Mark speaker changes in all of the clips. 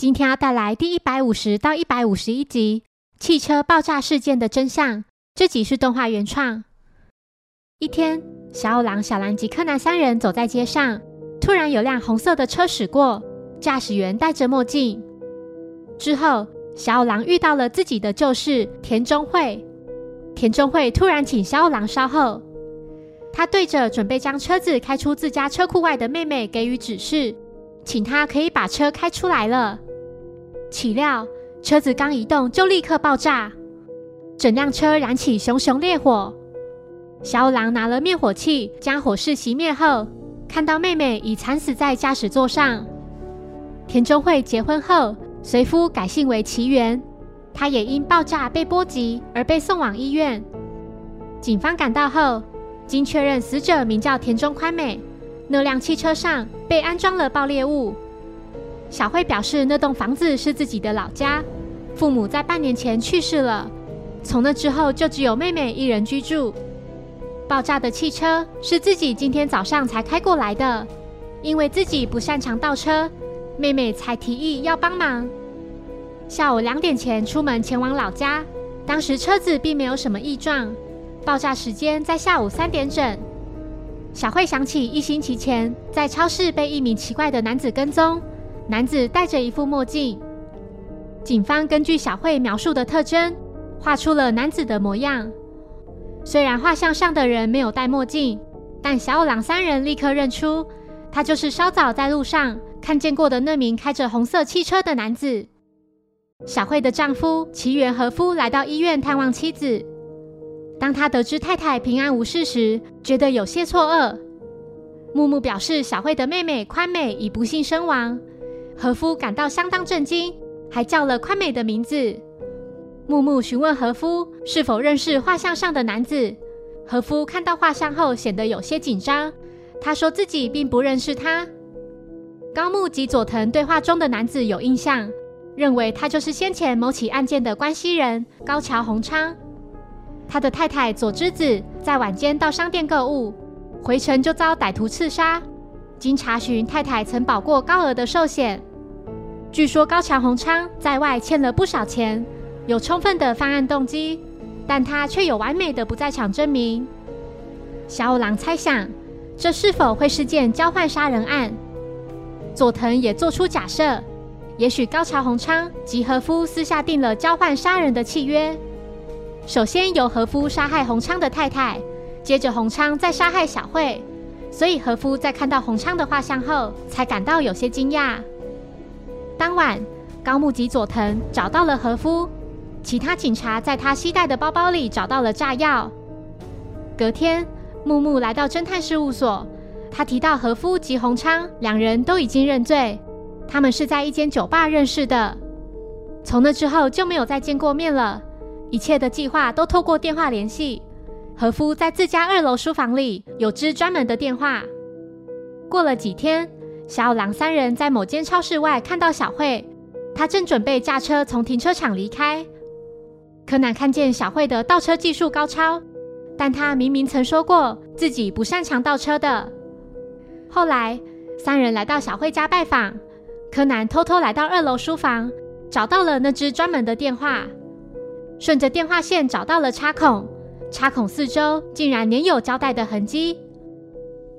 Speaker 1: 今天要带来第一百五十到一百五十一集汽车爆炸事件的真相。这集是动画原创。一天，小五郎、小兰及柯南三人走在街上，突然有辆红色的车驶过，驾驶员戴着墨镜。之后，小五郎遇到了自己的旧事田中惠。田中惠突然请小五郎稍后，他对着准备将车子开出自家车库外的妹妹给予指示，请她可以把车开出来了。岂料车子刚移动就立刻爆炸，整辆车燃起熊熊烈火。小五郎拿了灭火器将火势熄灭后，看到妹妹已惨死在驾驶座上。田中惠结婚后随夫改姓为奇缘，他也因爆炸被波及而被送往医院。警方赶到后，经确认死者名叫田中宽美，那辆汽车上被安装了爆裂物。小慧表示，那栋房子是自己的老家，父母在半年前去世了，从那之后就只有妹妹一人居住。爆炸的汽车是自己今天早上才开过来的，因为自己不擅长倒车，妹妹才提议要帮忙。下午两点前出门前往老家，当时车子并没有什么异状，爆炸时间在下午三点整。小慧想起一星期前在超市被一名奇怪的男子跟踪。男子戴着一副墨镜，警方根据小慧描述的特征，画出了男子的模样。虽然画像上的人没有戴墨镜，但小五郎三人立刻认出，他就是稍早在路上看见过的那名开着红色汽车的男子。小慧的丈夫齐原和夫来到医院探望妻子，当他得知太太平安无事时，觉得有些错愕。木木表示，小慧的妹妹宽美已不幸身亡。和夫感到相当震惊，还叫了宽美的名字。木木询问和夫是否认识画像上的男子。和夫看到画像后显得有些紧张，他说自己并不认识他。高木及佐藤对画中的男子有印象，认为他就是先前某起案件的关系人高桥宏昌。他的太太佐之子在晚间到商店购物，回程就遭歹徒刺杀。经查询，太太曾保过高额的寿险。据说高桥宏昌在外欠了不少钱，有充分的犯案动机，但他却有完美的不在场证明。小五郎猜想，这是否会是件交换杀人案？佐藤也做出假设，也许高桥宏昌及和夫私下定了交换杀人的契约。首先由和夫杀害宏昌的太太，接着宏昌再杀害小慧，所以和夫在看到宏昌的画像后，才感到有些惊讶。当晚，高木及佐藤找到了和夫，其他警察在他携带的包包里找到了炸药。隔天，木木来到侦探事务所，他提到和夫及洪昌两人都已经认罪，他们是在一间酒吧认识的，从那之后就没有再见过面了，一切的计划都透过电话联系。和夫在自家二楼书房里有支专门的电话。过了几天。小五郎三人在某间超市外看到小慧，他正准备驾车从停车场离开。柯南看见小慧的倒车技术高超，但他明明曾说过自己不擅长倒车的。后来，三人来到小慧家拜访，柯南偷偷来到二楼书房，找到了那只专门的电话，顺着电话线找到了插孔，插孔四周竟然粘有胶带的痕迹。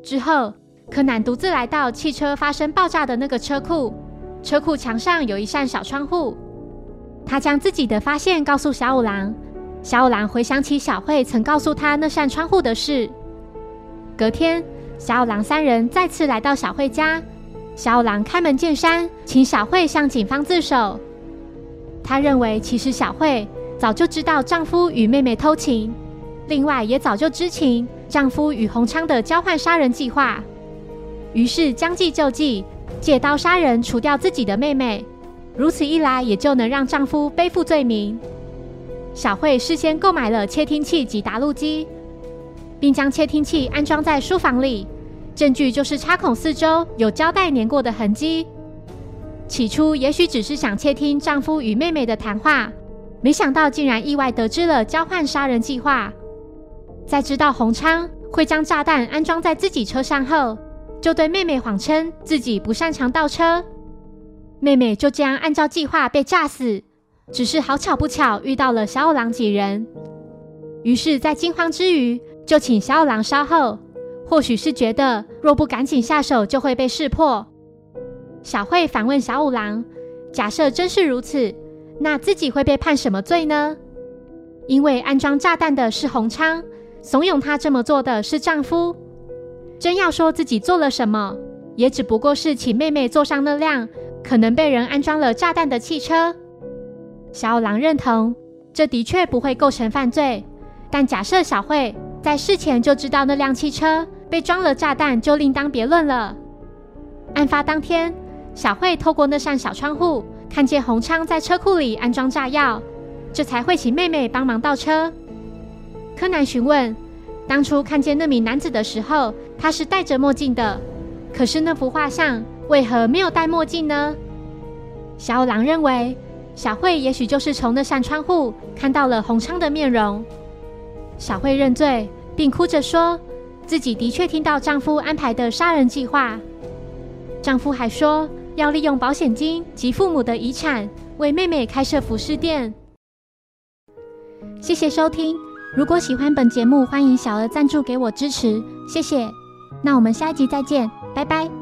Speaker 1: 之后。柯南独自来到汽车发生爆炸的那个车库，车库墙上有一扇小窗户。他将自己的发现告诉小五郎，小五郎回想起小慧曾告诉他那扇窗户的事。隔天，小五郎三人再次来到小慧家，小五郎开门见山，请小慧向警方自首。他认为，其实小慧早就知道丈夫与妹妹偷情，另外也早就知情丈夫与洪昌的交换杀人计划。于是将计就计，借刀杀人，除掉自己的妹妹。如此一来，也就能让丈夫背负罪名。小慧事先购买了窃听器及打录机，并将窃听器安装在书房里。证据就是插孔四周有胶带粘过的痕迹。起初也许只是想窃听丈夫与妹妹的谈话，没想到竟然意外得知了交换杀人计划。在知道洪昌会将炸弹安装在自己车上后，就对妹妹谎称自己不擅长倒车。妹妹就这样按照计划被炸死。只是好巧不巧遇到了小五郎几人，于是，在惊慌之余，就请小五郎稍后。或许是觉得若不赶紧下手，就会被识破。小慧反问小五郎：“假设真是如此，那自己会被判什么罪呢？”因为安装炸弹的是洪昌，怂恿他这么做的是丈夫。真要说自己做了什么，也只不过是请妹妹坐上那辆可能被人安装了炸弹的汽车。小五郎认同，这的确不会构成犯罪。但假设小慧在事前就知道那辆汽车被装了炸弹，就另当别论了。案发当天，小慧透过那扇小窗户，看见洪昌在车库里安装炸药，这才会请妹妹帮忙倒车。柯南询问，当初看见那名男子的时候，他是戴着墨镜的，可是那幅画像为何没有戴墨镜呢？小五郎认为。小慧也许就是从那扇窗户看到了洪昌的面容。小慧认罪，并哭着说自己的确听到丈夫安排的杀人计划。丈夫还说要利用保险金及父母的遗产为妹妹开设服饰店。谢谢收听，如果喜欢本节目，欢迎小额赞助给我支持，谢谢。那我们下一集再见，拜拜。